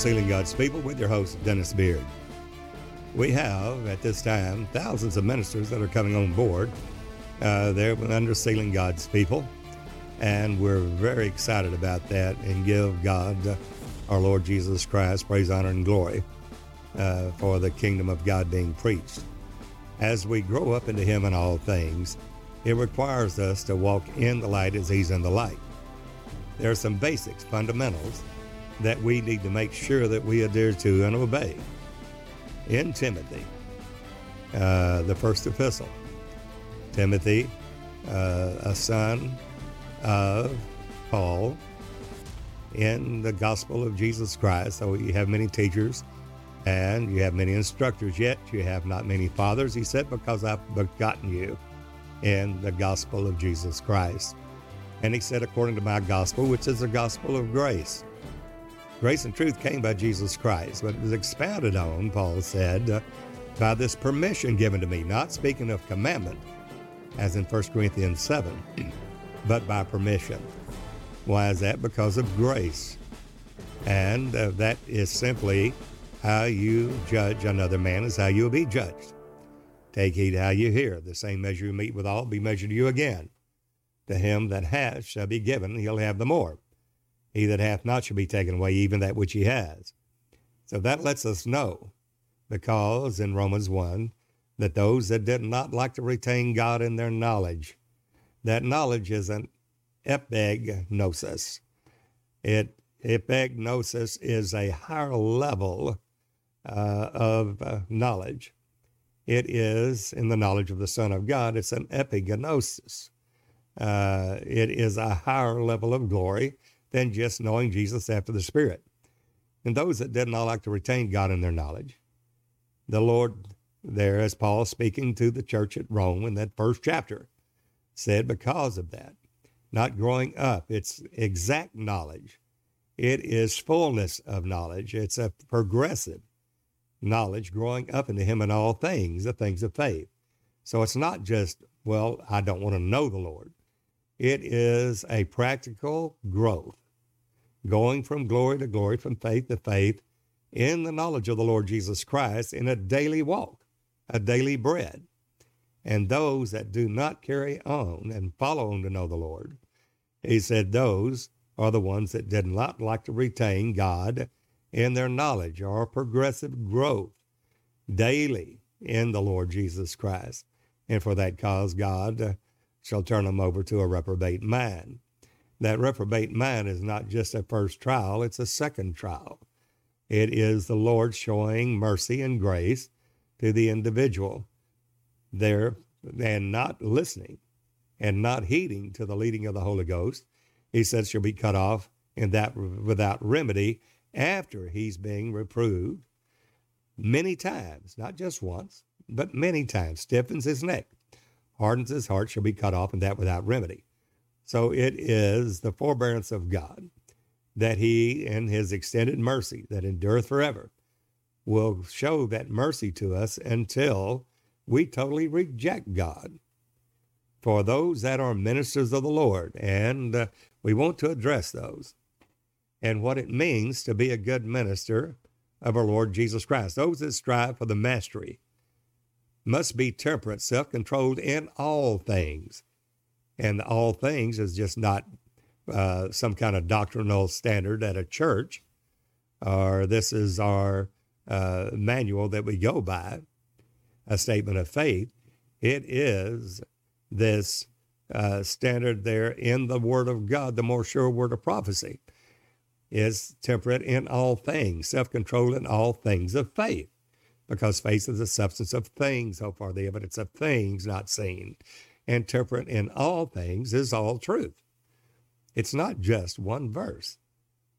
Unsealing God's People with your host, Dennis Beard. We have, at this time, thousands of ministers that are coming on board. Uh, they're under Sealing God's people, and we're very excited about that and give God, uh, our Lord Jesus Christ, praise, honor, and glory uh, for the kingdom of God being preached. As we grow up into Him in all things, it requires us to walk in the light as He's in the light. There are some basics, fundamentals that we need to make sure that we adhere to and obey. In Timothy, uh, the first epistle, Timothy, uh, a son of Paul, in the gospel of Jesus Christ. So you have many teachers and you have many instructors, yet you have not many fathers. He said, Because I've begotten you in the gospel of Jesus Christ. And he said, According to my gospel, which is the gospel of grace. Grace and truth came by Jesus Christ, but it was expounded on, Paul said, uh, by this permission given to me, not speaking of commandment, as in 1 Corinthians 7, but by permission. Why is that? Because of grace. And uh, that is simply how you judge another man is how you will be judged. Take heed how you hear. The same measure you meet withal be measured to you again. To him that has shall be given, he'll have the more. He that hath not shall be taken away even that which he has. So that lets us know, because in Romans 1, that those that did not like to retain God in their knowledge, that knowledge is an epignosis. It epignosis is a higher level uh, of uh, knowledge. It is in the knowledge of the Son of God. It's an epignosis. Uh, it is a higher level of glory than just knowing Jesus after the Spirit. And those that did not like to retain God in their knowledge, the Lord, there as Paul speaking to the church at Rome in that first chapter, said because of that, not growing up, it's exact knowledge. It is fullness of knowledge. It's a progressive knowledge growing up into Him in all things, the things of faith. So it's not just, well, I don't want to know the Lord. It is a practical growth, going from glory to glory, from faith to faith, in the knowledge of the Lord Jesus Christ in a daily walk, a daily bread. And those that do not carry on and follow on to know the Lord, he said, those are the ones that did not like to retain God in their knowledge or progressive growth daily in the Lord Jesus Christ. And for that cause, God shall turn them over to a reprobate mind. That reprobate mind is not just a first trial, it's a second trial. It is the Lord showing mercy and grace to the individual there and not listening and not heeding to the leading of the Holy Ghost. He says she'll be cut off in that without remedy after he's being reproved many times, not just once, but many times, stiffens his neck, hardens his heart, shall be cut off, and that without remedy. So it is the forbearance of God that he, in his extended mercy that endureth forever, will show that mercy to us until we totally reject God. For those that are ministers of the Lord, and uh, we want to address those and what it means to be a good minister of our Lord Jesus Christ. Those that strive for the mastery must be temperate, self controlled in all things. And all things is just not uh, some kind of doctrinal standard at a church, or this is our uh, manual that we go by, a statement of faith. It is this uh, standard there in the Word of God, the more sure word of prophecy is temperate in all things, self controlled in all things of faith, because faith is the substance of things, so far the evidence of things not seen. And temperate in all things is all truth. It's not just one verse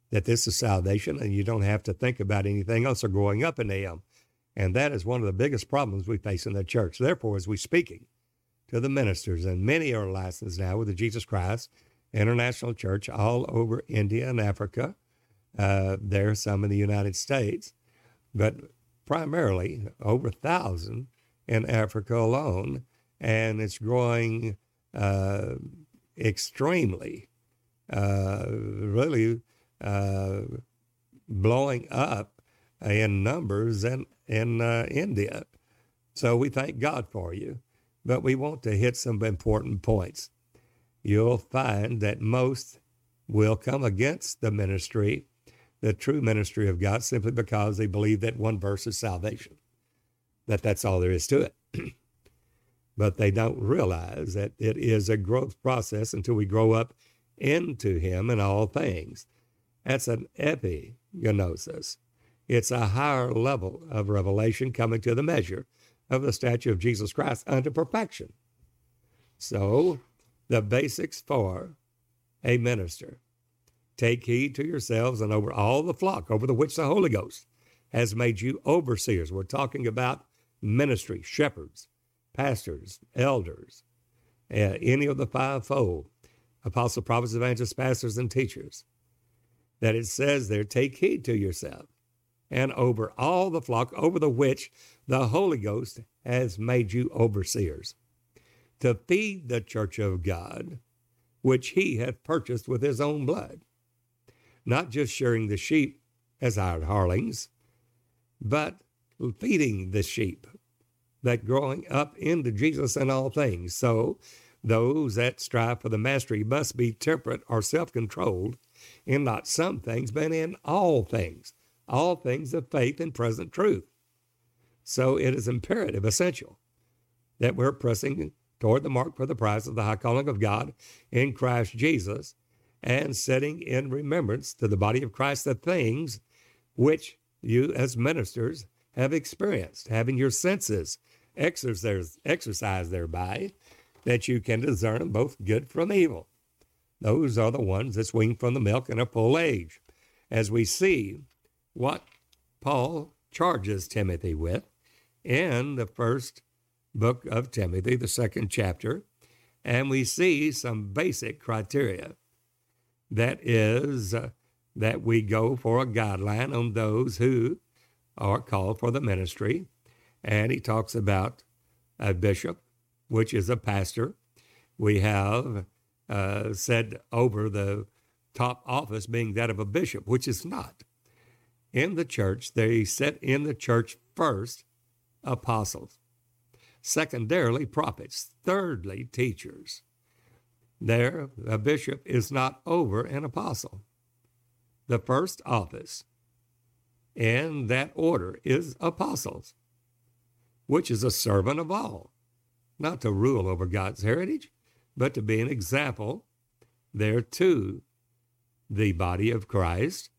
that this is salvation and you don't have to think about anything else or growing up in Him. And that is one of the biggest problems we face in the church. Therefore, as we're speaking to the ministers, and many are licensed now with the Jesus Christ International Church all over India and Africa, uh, there, are some in the United States, but primarily over a thousand in Africa alone, and it's growing uh, extremely, uh, really uh, blowing up in numbers in, in uh, India. So we thank God for you. But we want to hit some important points. You'll find that most will come against the ministry, the true ministry of God, simply because they believe that one verse is salvation, that that's all there is to it. but they don't realize that it is a growth process until we grow up into Him in all things. That's an epignosis. It's a higher level of revelation coming to the measure of the statue of Jesus Christ unto perfection. So, the basics for a minister take heed to yourselves and over all the flock over the which the Holy Ghost has made you overseers. We're talking about ministry, shepherds, pastors, elders, uh, any of the fivefold, apostle, prophets, evangelists, pastors, and teachers. That it says there, take heed to yourself and over all the flock over the which the Holy Ghost has made you overseers, to feed the church of God, which he hath purchased with his own blood. Not just shearing the sheep as hired harlings, but feeding the sheep that growing up into Jesus in all things. So those that strive for the mastery must be temperate or self controlled in not some things, but in all things all things of faith and present truth. So it is imperative, essential, that we're pressing toward the mark for the prize of the high calling of God in Christ Jesus and setting in remembrance to the body of Christ the things which you as ministers have experienced, having your senses exercised thereby, that you can discern both good from evil. Those are the ones that swing from the milk in a full age. As we see what Paul charges Timothy with in the first book of Timothy, the second chapter, and we see some basic criteria. That is, uh, that we go for a guideline on those who are called for the ministry. And he talks about a bishop, which is a pastor. We have uh, said over the top office being that of a bishop, which is not in the church, they set in the church first apostles, secondarily prophets, thirdly teachers. There, a bishop is not over an apostle. The first office in that order is apostles, which is a servant of all, not to rule over God's heritage, but to be an example there to the body of Christ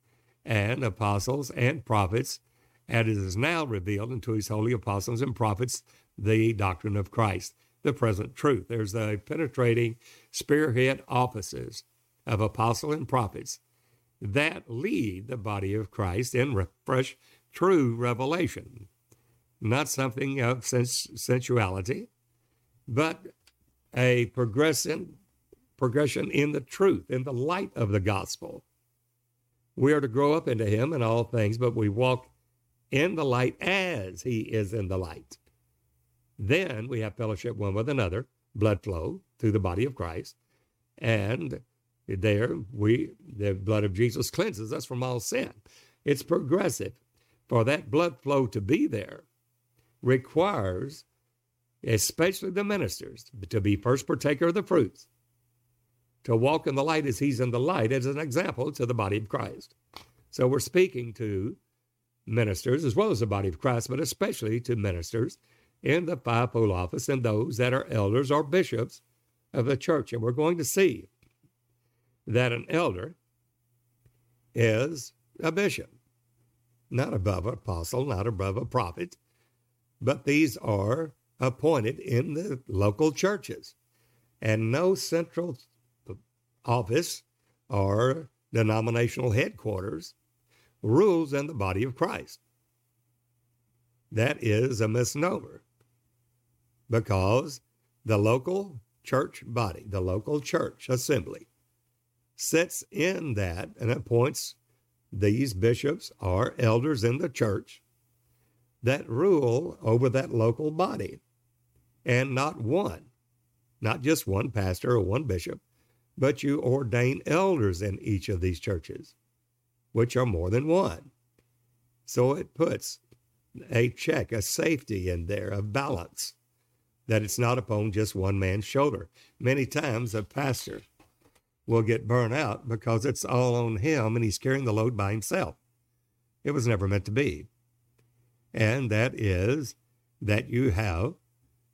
and apostles and prophets, and it is now revealed unto his holy apostles and prophets the doctrine of Christ, the present truth. There's the penetrating spearhead offices of apostle and prophets that lead the body of Christ in fresh, true revelation. Not something of sens- sensuality, but a progression, progression in the truth, in the light of the gospel. We are to grow up into him in all things, but we walk in the light as he is in the light. Then we have fellowship one with another, blood flow through the body of Christ. And there we the blood of Jesus cleanses us from all sin. It's progressive. For that blood flow to be there requires especially the ministers to be first partaker of the fruits to walk in the light as he's in the light as an example to the body of Christ. So we're speaking to ministers as well as the body of Christ, but especially to ministers in the fivefold office and those that are elders or bishops of the church. And we're going to see that an elder is a bishop, not above an apostle, not above a prophet, but these are appointed in the local churches. And no central office or denominational headquarters rules in the body of Christ. That is a misnomer because the local church body, the local church assembly, sits in that and appoints these bishops or elders in the church that rule over that local body and not one, not just one pastor or one bishop, but you ordain elders in each of these churches. which are more than one. So it puts a check, a safety in there, a balance, that it's not upon just one man's shoulder. Many times a pastor will get burnt out because it's all on him and he's carrying the load by himself. It was never meant to be. And that is that you have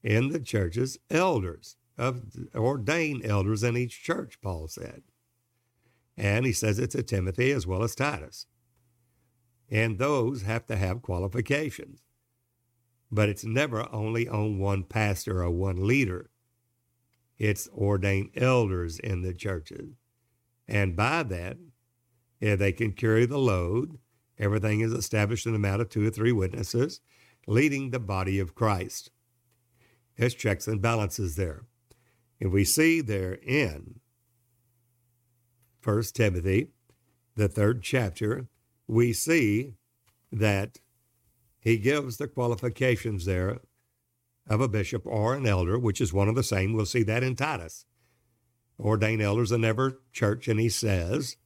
in the churches elders of ordained elders in each church, Paul said. And he says it to Timothy as well as Titus. And those have to have qualifications. But it's never only on one pastor or one leader. It's ordained elders in the churches. And by that, if they can carry the load, everything is established in a matter of two or three witnesses, leading the body of Christ. There's checks and balances there. And we see there in First Timothy, the third chapter, we see that he gives the qualifications there of a bishop or an elder, which is one of the same. We'll see that in Titus. Ordained elders in every church, and he says,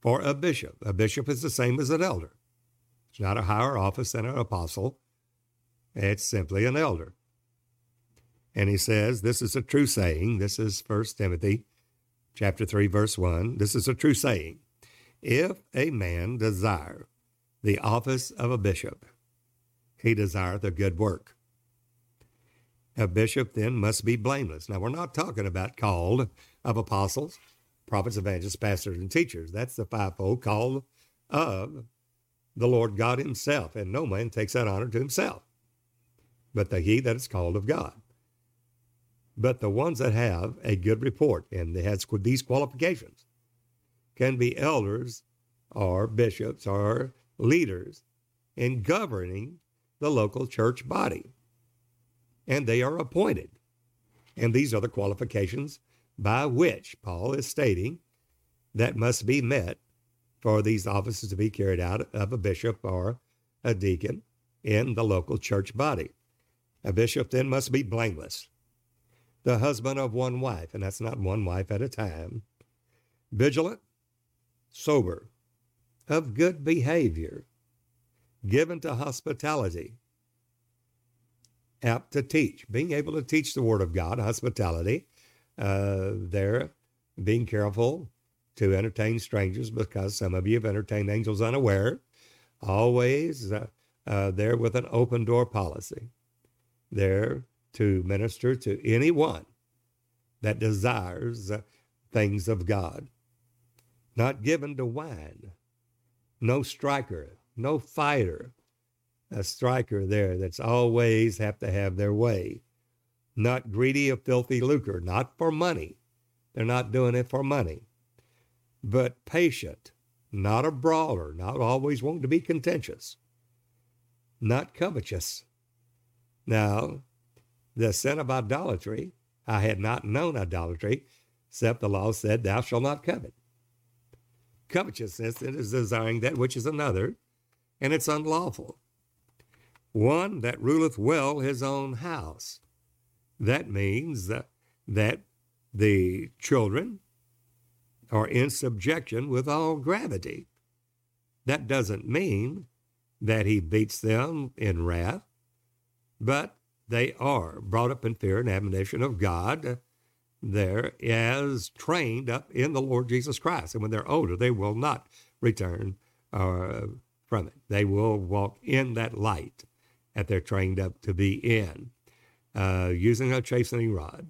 for a bishop. A bishop is the same as an elder. It's not a higher office than an apostle. It's simply an elder. And he says, this is a true saying. This is First Timothy chapter 3, verse 1. This is a true saying. If a man desire the office of a bishop, he desireth a good work. A bishop then must be blameless. Now, we're not talking about called of apostles, prophets, evangelists, pastors, and teachers. That's the fivefold call of the Lord God Himself, and no man takes that honor to himself, but the he that is called of God. But the ones that have a good report and they has these qualifications can be elders or bishops or leaders in governing the local church body. And they are appointed. And these are the qualifications by which Paul is stating that must be met for these offices to be carried out of a bishop or a deacon in the local church body. A bishop then must be blameless, the husband of one wife, and that's not one wife at a time, vigilant, sober, of good behavior, given to hospitality, apt to teach, being able to teach the Word of God, hospitality, uh, there, being careful to entertain strangers because some of you have entertained angels unaware, always uh, uh, there with an open door policy, there to minister to anyone that desires uh, things of God, not given to wine, no striker, no fighter, a striker there that's always have to have their way. Not greedy of filthy lucre, not for money. They're not doing it for money. But patient, not a brawler, not always wanting to be contentious, not covetous. Now, the sin of idolatry, I had not known idolatry, except the law said, Thou shalt not covet. Covetousness is desiring that which is another, and it's unlawful. One that ruleth well his own house. That means that, that the children are in subjection with all gravity. That doesn't mean that he beats them in wrath, but they are brought up in fear and admonition of God there as trained up in the Lord Jesus Christ. And when they're older, they will not return uh, from it. They will walk in that light that they're trained up to be in, uh, using a chastening rod,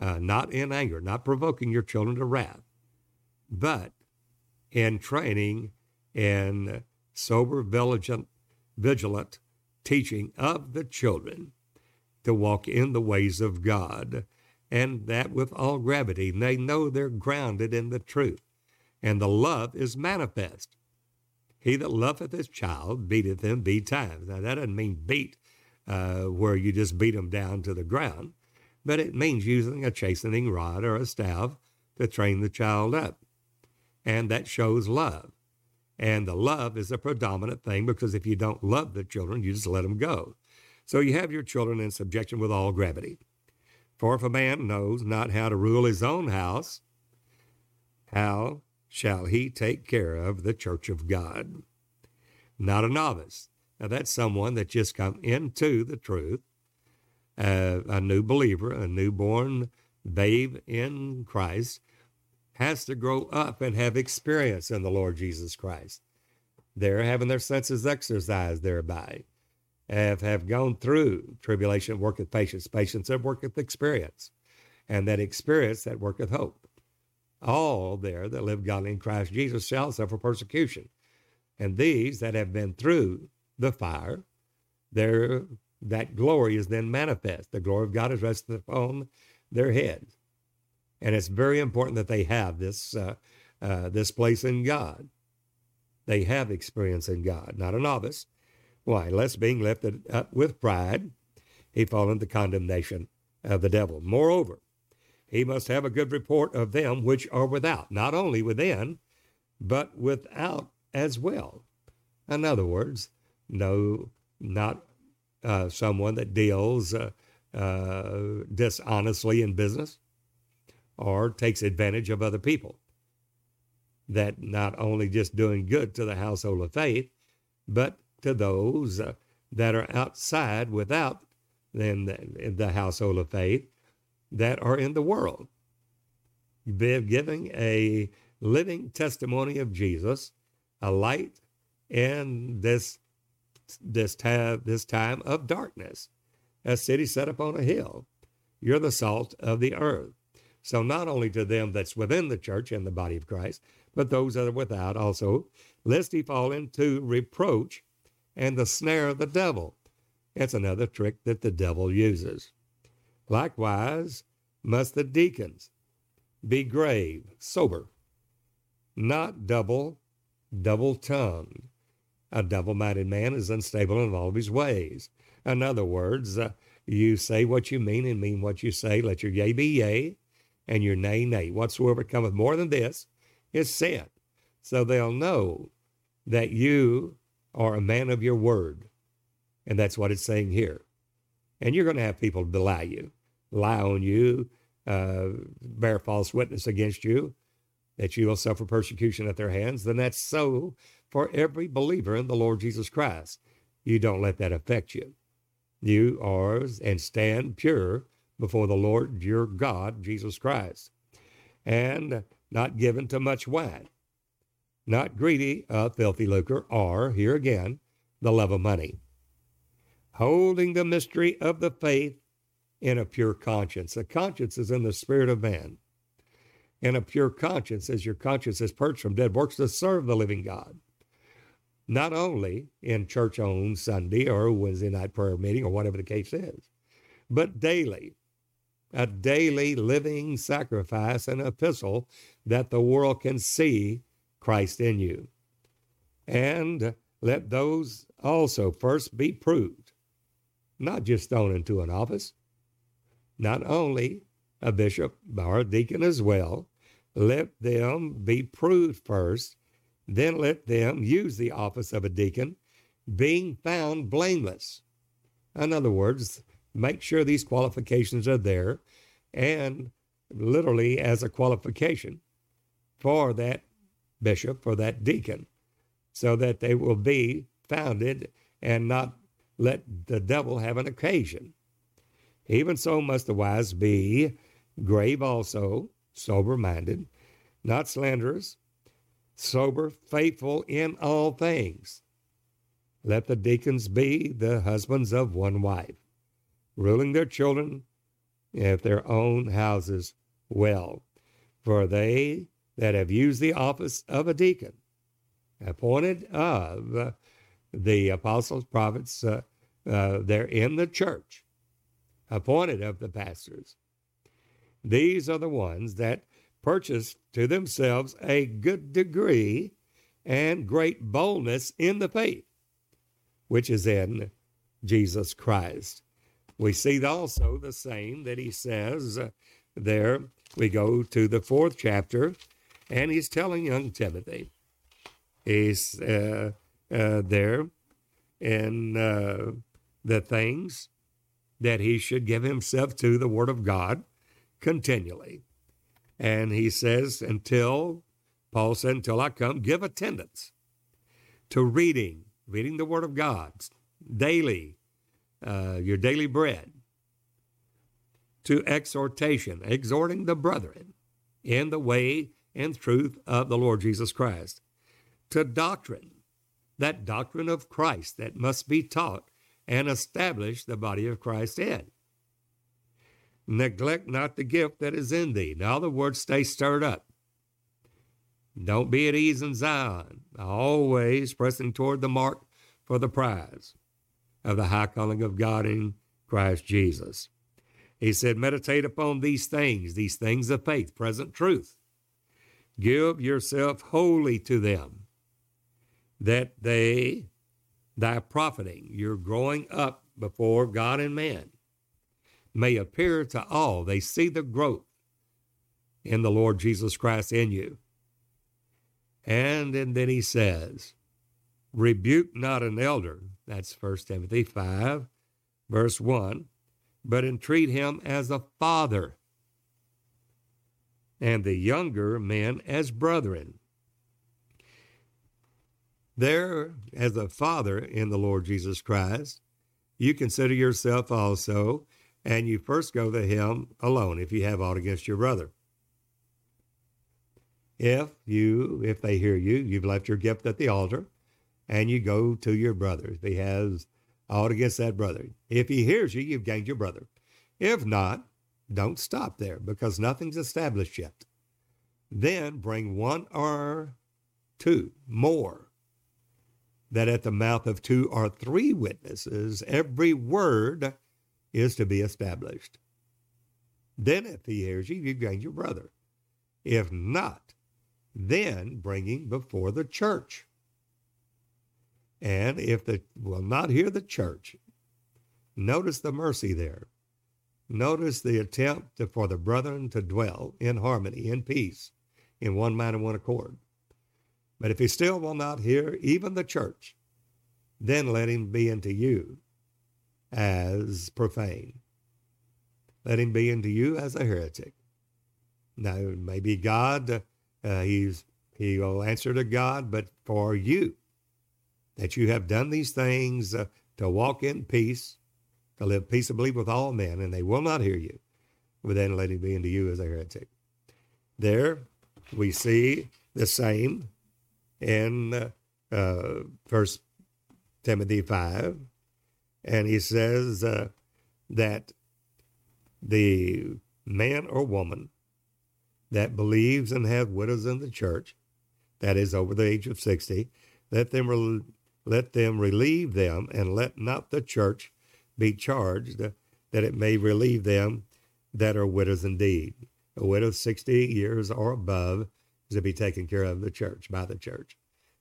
uh, not in anger, not provoking your children to wrath, but in training in sober, vigilant, vigilant teaching of the children to walk in the ways of God and that with all gravity. They know they're grounded in the truth, and the love is manifest. He that loveth his child beateth him beat times. Now, that doesn't mean beat uh, where you just beat them down to the ground, but it means using a chastening rod or a staff to train the child up. And that shows love. And the love is a predominant thing because if you don't love the children, you just let them go. So you have your children in subjection with all gravity. For if a man knows not how to rule his own house, how shall he take care of the church of God. Not a novice. Now, that's someone that just come into the truth, uh, a new believer, a newborn babe in Christ, has to grow up and have experience in the Lord Jesus Christ. They're having their senses exercised thereby, have, have gone through tribulation, worketh patience, patience that worketh experience, and that experience that worketh hope. All there that live godly in Christ Jesus shall suffer persecution. And these that have been through the fire, there that glory is then manifest. The glory of God is rested upon their heads. And it's very important that they have this, uh, uh, this place in God. They have experience in God, not a novice. Why? Lest being lifted up with pride, he fall into condemnation of the devil. Moreover, he must have a good report of them which are without, not only within, but without as well. In other words, no, not uh, someone that deals uh, uh, dishonestly in business or takes advantage of other people. That not only just doing good to the household of faith, but to those uh, that are outside without then the, the household of faith that are in the world. Giving a living testimony of Jesus, a light in this this time this time of darkness. A city set upon a hill. You're the salt of the earth. So not only to them that's within the church and the body of Christ, but those that are without also, lest he fall into reproach and the snare of the devil. It's another trick that the devil uses. Likewise, must the deacons be grave, sober, not double, double tongued. A double minded man is unstable in all of his ways. In other words, uh, you say what you mean and mean what you say. Let your yea be yea and your nay, nay. Whatsoever cometh more than this is sin. So they'll know that you are a man of your word. And that's what it's saying here. And you're going to have people belie you, lie on you, uh, bear false witness against you, that you will suffer persecution at their hands. Then that's so for every believer in the Lord Jesus Christ. You don't let that affect you. You are and stand pure before the Lord your God, Jesus Christ, and not given to much wine, not greedy of filthy lucre, or, here again, the love of money, holding the mystery of the faith in a pure conscience. A conscience is in the spirit of man. And a pure conscience, as your conscience is purged from dead works to serve the living God. Not only in church on Sunday or Wednesday night prayer meeting or whatever the case is, but daily a daily living sacrifice and epistle that the world can see Christ in you. And let those also first be proved, not just thrown into an office, not only a bishop or a deacon as well. Let them be proved first, then let them use the office of a deacon, being found blameless. In other words, make sure these qualifications are there and literally as a qualification for that bishop, for that deacon, so that they will be founded and not let the devil have an occasion. Even so must the wise be grave also, sober minded, not slanderous, sober, faithful in all things. Let the deacons be the husbands of one wife, ruling their children if their own houses well. For they that have used the office of a deacon, appointed of the apostles, prophets, uh, uh, they're in the church, appointed of the pastors. These are the ones that purchase to themselves a good degree and great boldness in the faith, which is in Jesus Christ. We see also the same that he says uh, there. We go to the fourth chapter, and he's telling young Timothy, he's uh, uh, there in uh, the things that he should give himself to the Word of God continually. And he says, until Paul said, Until I come, give attendance to reading, reading the Word of God daily, uh, your daily bread, to exhortation, exhorting the brethren in the way and truth of the Lord Jesus Christ, to doctrine, that doctrine of Christ that must be taught and establish the body of Christ in. Neglect not the gift that is in thee. Now the word stay stirred up. Don't be at ease in Zion, always pressing toward the mark for the prize of the high calling of God in Christ Jesus. He said, Meditate upon these things, these things of faith, present truth. Give yourself wholly to them, that they, thy profiting, your growing up before God and man, may appear to all. They see the growth in the Lord Jesus Christ in you. And, and then he says, Rebuke not an elder. That's 1 Timothy 5, verse 1. But entreat him as a father, and the younger men as brethren. There, as a father in the Lord Jesus Christ, you consider yourself also, and you first go to him alone if you have aught against your brother. If you, if they hear you, you've left your gift at the altar, and you go to your brother. If he has aught against that brother. If he hears you, you've gained your brother. If not, don't stop there because nothing's established yet. Then bring one or two more, that at the mouth of two or three witnesses, every word is to be established. Then, if he hears you, you've gained your brother. If not, then bringing before the church. And if the will not hear the church, notice the mercy there. Notice the attempt to, for the brethren to dwell in harmony, in peace, in one mind and one accord. But if he still will not hear even the church, then let him be unto you as profane. Let him be unto you as a heretic. Now, maybe God uh, he's he will answer to God, but for you, that you have done these things uh, to walk in peace, to live peaceably with all men, and they will not hear you, but then let him be unto you as a heretic. There we see the same in uh, First Timothy five, and he says uh, that the man or woman that believes and have widows in the church, that is over the age of 60, let them, let them relieve them, and let not the church be charged that it may relieve them that are widows indeed. A widow 60 years or above is to be taken care of the church, by the church.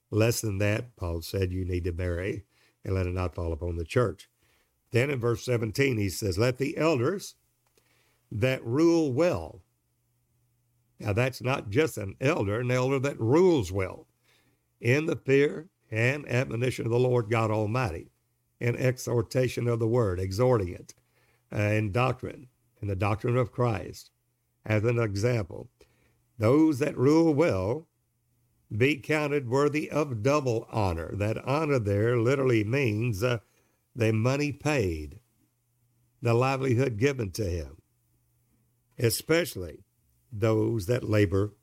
Less than that, Paul said, you need to marry and let it not fall upon the church. Then in verse 17, he says, Let the elders that rule well now, that's not just an elder, an elder that rules well in the fear and admonition of the Lord God Almighty, in exhortation of the word, exhorting it, uh, in doctrine, in the doctrine of Christ, as an example. Those that rule well be counted worthy of double honor. That honor there literally means uh, the money paid, the livelihood given to him, especially those that labor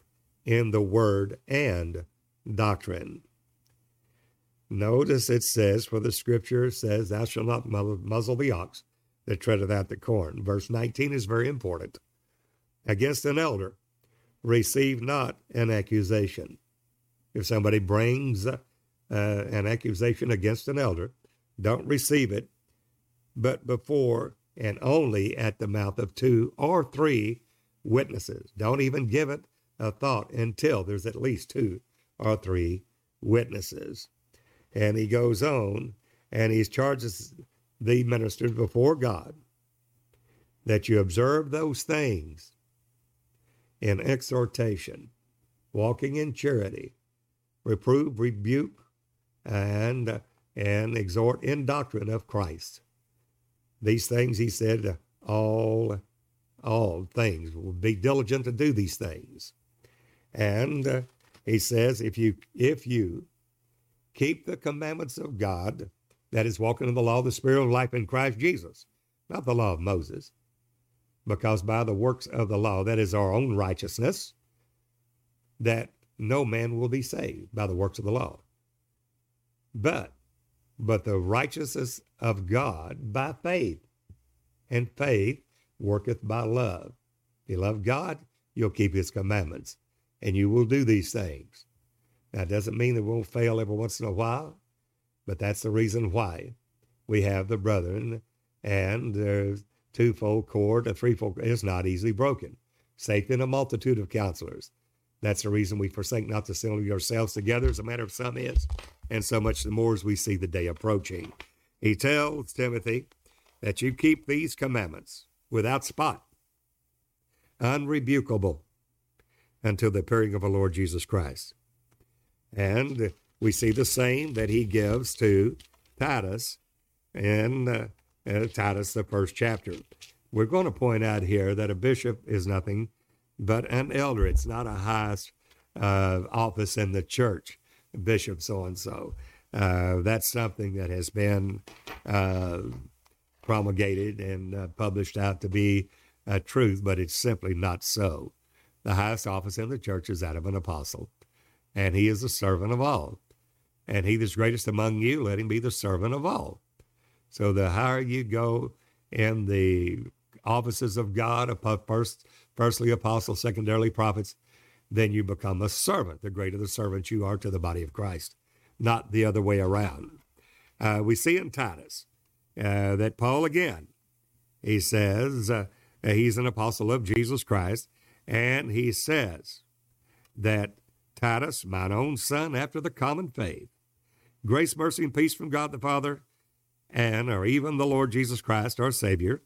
in the word and doctrine. Notice it says, for the scripture says, Thou shalt not muzzle the ox that treadeth out the corn. Verse 19 is very important. Against an elder, receive not an accusation. If somebody brings uh, an accusation against an elder, don't receive it, but before and only at the mouth of two or three witnesses. Don't even give it a thought until there's at least two or three witnesses. And he goes on and he charges the ministers before God that you observe those things in exhortation, walking in charity, reprove, rebuke, and and exhort in doctrine of Christ. These things he said all all things. will Be diligent to do these things. And uh, He says, if you if you keep the commandments of God, that is walking in the law of the Spirit of life in Christ Jesus, not the law of Moses, because by the works of the law, that is our own righteousness, that no man will be saved by the works of the law. But but the righteousness of God by faith. And faith worketh by love. If you love God, you'll keep his commandments and you will do these things. Now, it doesn't mean that we'll fail every once in a while, but that's the reason why we have the brethren and there's twofold cord, a threefold is not easily broken. Safe in a multitude of counselors. That's the reason we forsake not to assemble yourselves together, as a matter of some is, and so much the more as we see the day approaching. He tells Timothy that you keep these commandments without spot, unrebukable, until the appearing of the Lord Jesus Christ. And we see the same that he gives to Titus in uh, uh, Titus, the first chapter. We're going to point out here that a bishop is nothing but an elder. It's not a highest uh, office in the church, bishop so and so. That's something that has been uh, promulgated and uh, published out to be a truth, but it's simply not so. The highest office in the church is that of an apostle, and he is the servant of all. And he that's greatest among you, let him be the servant of all. So the higher you go in the offices of God, first, firstly apostles, secondarily prophets, then you become a servant. The greater the servant you are to the body of Christ, not the other way around. Uh, we see in Titus uh, that Paul, again, he says uh, he's an apostle of Jesus Christ, and he says that Titus, mine own son after the common faith, grace, mercy, and peace from God the Father, and or even the Lord Jesus Christ, our Savior.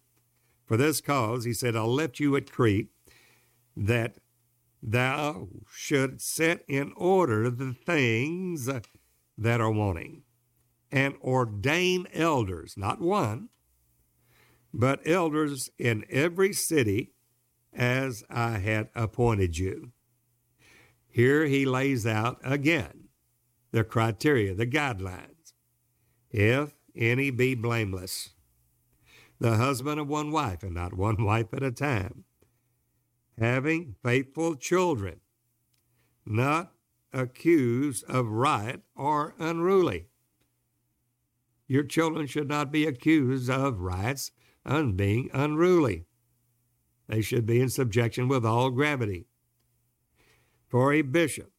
For this cause, he said, I'll left you at Crete, that thou should set in order the things that are wanting, and ordain elders, not one, but elders in every city as I had appointed you. Here he lays out again the criteria, the guidelines. If any be blameless, the husband of one wife, and not one wife at a time, having faithful children, not accused of riot or unruly. Your children should not be accused of riots and being unruly. They should be in subjection with all gravity. For a bishop,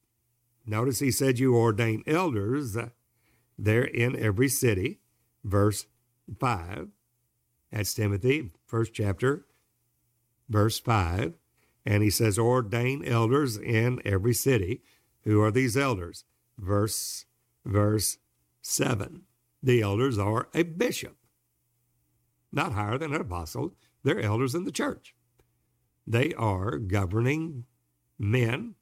notice he said you ordain elders there in every city, verse 5. That's Timothy, first chapter, verse 5. And he says, ordain elders in every city. Who are these elders? Verse, verse 7. The elders are a bishop, not higher than an apostle. They're elders in the church. They are governing men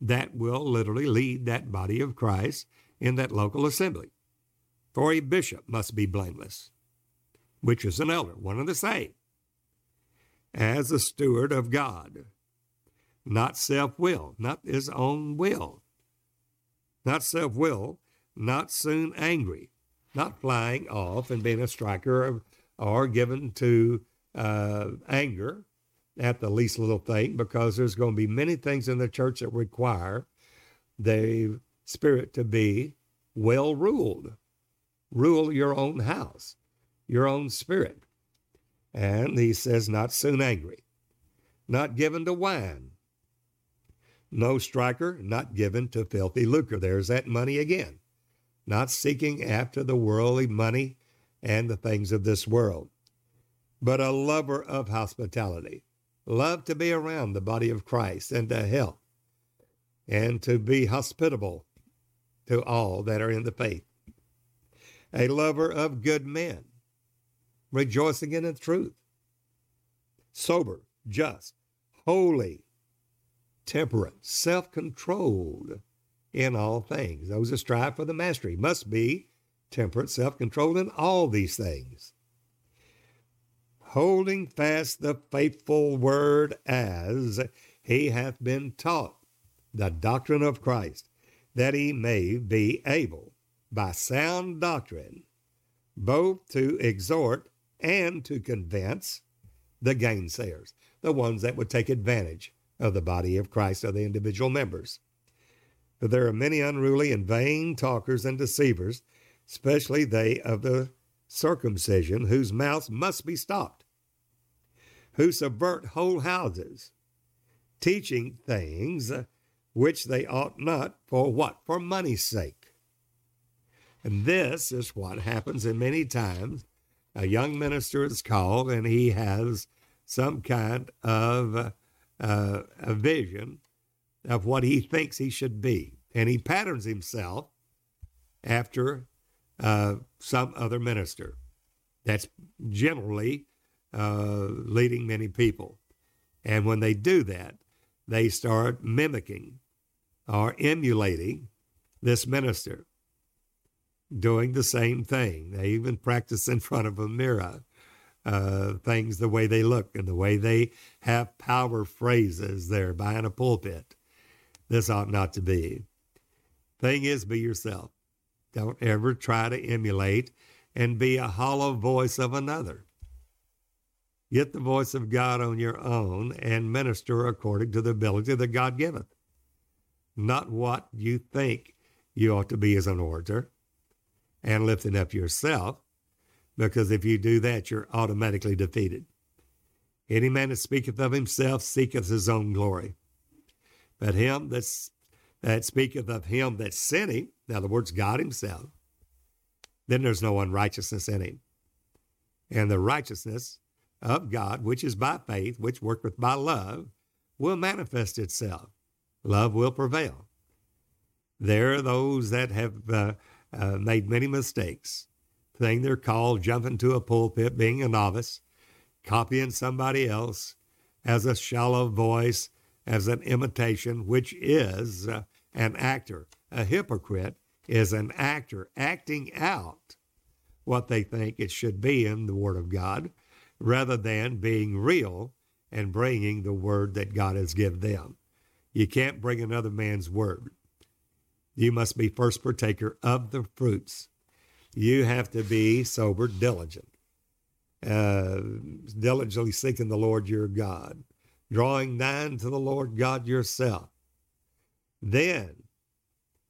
that will literally lead that body of Christ in that local assembly. For a bishop must be blameless, which is an elder, one and the same as a steward of God, not self will, not his own will, not self will, not soon angry, not flying off and being a striker or given to uh, anger at the least little thing, because there's going to be many things in the church that require the spirit to be well ruled. Rule your own house, your own spirit. And he says, not soon angry, not given to wine, no striker, not given to filthy lucre. There's that money again. Not seeking after the worldly money and the things of this world, but a lover of hospitality. Love to be around the body of Christ and to help and to be hospitable to all that are in the faith. A lover of good men, rejoicing in the truth, sober, just, holy, temperate, self controlled in all things. Those that strive for the mastery must be temperate, self controlled in all these things. Holding fast the faithful word as he hath been taught. the doctrine of Christ, that he may be able, by sound doctrine, both to exhort and to convince the gainsayers, the ones that would take advantage of the body of Christ or the individual members. For there are many unruly and vain talkers and deceivers, especially they of the circumcision, whose mouths must be stopped, who subvert whole houses, teaching things which they ought not for what? For money's sake. And this is what happens in many times. A young minister is called and he has some kind of uh, a vision of what he thinks he should be. And he patterns himself after uh, some other minister. That's generally uh, leading many people. And when they do that, they start mimicking or emulating this minister, doing the same thing. They even practice in front of a mirror. Uh, things the way they look and the way they have power phrases there behind a pulpit. This ought not to be. Thing is, be yourself. Don't ever try to emulate and be a hollow voice of another. Get the voice of God on your own and minister according to the ability that God giveth, not what you think you ought to be as an orator and lifting up yourself, because if you do that, you're automatically defeated. Any man that speaketh of himself seeketh his own glory. But him that's, that speaketh of him that sent him, in other words, God himself, then there's no unrighteousness in him. And the righteousness of God, which is by faith, which worketh by love, will manifest itself. Love will prevail. There are those that have uh, uh, made many mistakes, thing they're called jumping to a pulpit, being a novice, copying somebody else as a shallow voice, as an imitation, which is uh, an actor. A hypocrite is an actor acting out what they think it should be in the Word of God rather than being real and bringing the word that God has given them. You can't bring another man's word. You must be first partaker of the fruits. You have to be sober, diligent, uh, diligently seeking the Lord your God, drawing nigh to the Lord God yourself. Then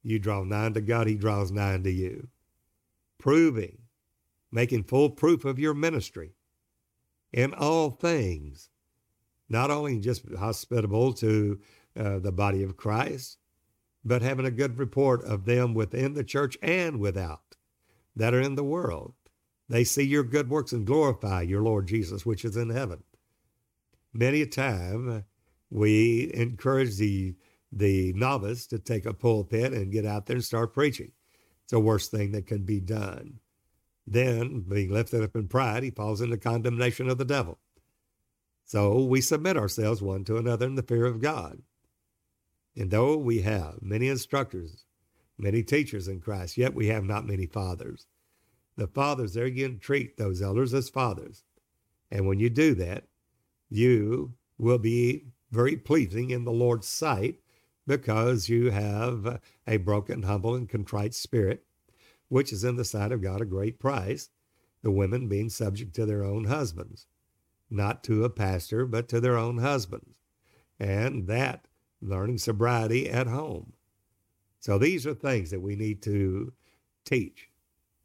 you draw nigh to God, He draws nigh to you, proving, making full proof of your ministry in all things, not only just hospitable to uh, the body of Christ, but having a good report of them within the church and without that are in the world. They see your good works and glorify your Lord Jesus, which is in heaven. Many a time uh, we encourage the the novice to take a pulpit and get out there and start preaching. It's the worst thing that can be done. Then, being lifted up in pride, he falls into condemnation of the devil. So we submit ourselves one to another in the fear of God. And though we have many instructors, many teachers in Christ, yet we have not many fathers. The fathers, there again, treat those elders as fathers. And when you do that, you will be very pleasing in the Lord's sight because you have a broken, humble, and contrite spirit which is in the sight of God a great price, the women being subject to their own husbands, not to a pastor, but to their own husbands, and that learning sobriety at home. So these are things that we need to teach,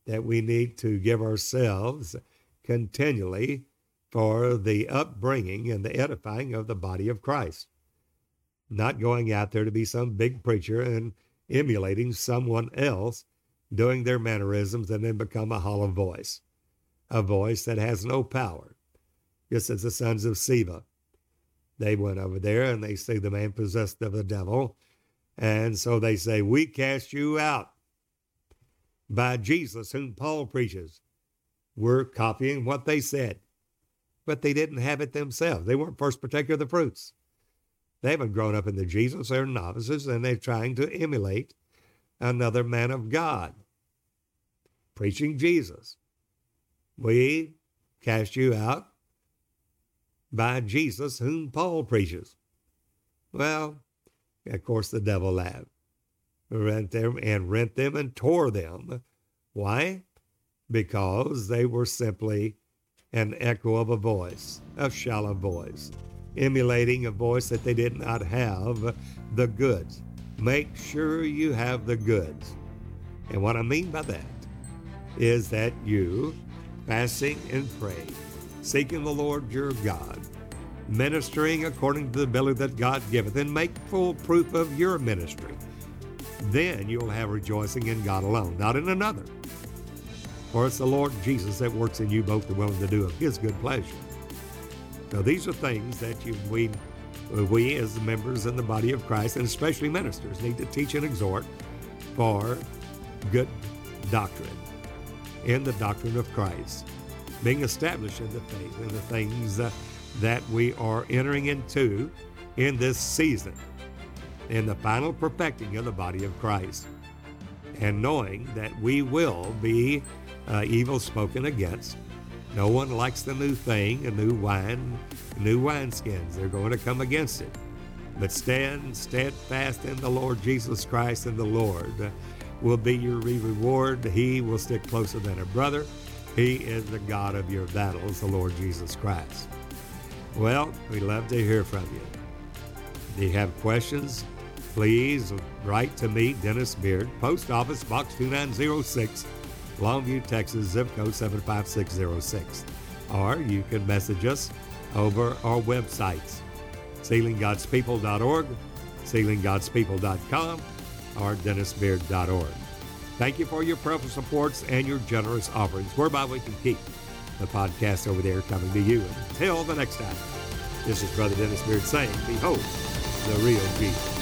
that we need to give ourselves continually for the upbringing and the edifying of the body of Christ. Not going out there to be some big preacher and emulating someone else doing their mannerisms and then become a hollow voice, a voice that has no power, just as the sons of Sceva. They went over there and they see the man possessed of the devil. And so they say, We cast you out by Jesus, whom Paul preaches. We're copying what they said, but they didn't have it themselves. They weren't first partaker of the fruits. They haven't grown up in the Jesus. They're novices and they're trying to emulate another man of God preaching Jesus. We cast you out by Jesus, whom Paul preaches. Well, Of course, the devil laughed. Rent them and rent them and tore them. Why? Because they were simply an echo of a voice, a shallow voice, emulating a voice that they did not have the goods. Make sure you have the goods. And what I mean by that is that you, fasting and praying, seeking the Lord your God, ministering according to the ability that God giveth, and make full proof of your ministry. Then you'll have rejoicing in God alone, not in another. For it's the Lord Jesus that works in you both the willing to do of his good pleasure. Now, these are things that you, we, we as members in the body of Christ, and especially ministers, need to teach and exhort for good doctrine in the doctrine of Christ, being established in the faith and the things uh, that we are entering into in this season, in the final perfecting of the body of Christ, and knowing that we will be uh, evil spoken against. No one likes the new thing, a new wine, new wineskins. They're going to come against it. But stand steadfast in the Lord Jesus Christ and the Lord will be your reward. He will stick closer than a brother. He is the God of your battles, the Lord Jesus Christ. Well, we love to hear from you. If you have questions, please write to me, Dennis Beard, Post Office Box 2906, Longview, Texas, zip code 75606. Or you can message us over our websites, sealinggodspeople.org, sealinggodspeople.com, or dennisbeard.org. Thank you for your prayerful supports and your generous offerings, whereby we can keep the podcast over there coming to you. Until the next time, this is Brother Dennis Beard saying, Behold the real Jesus.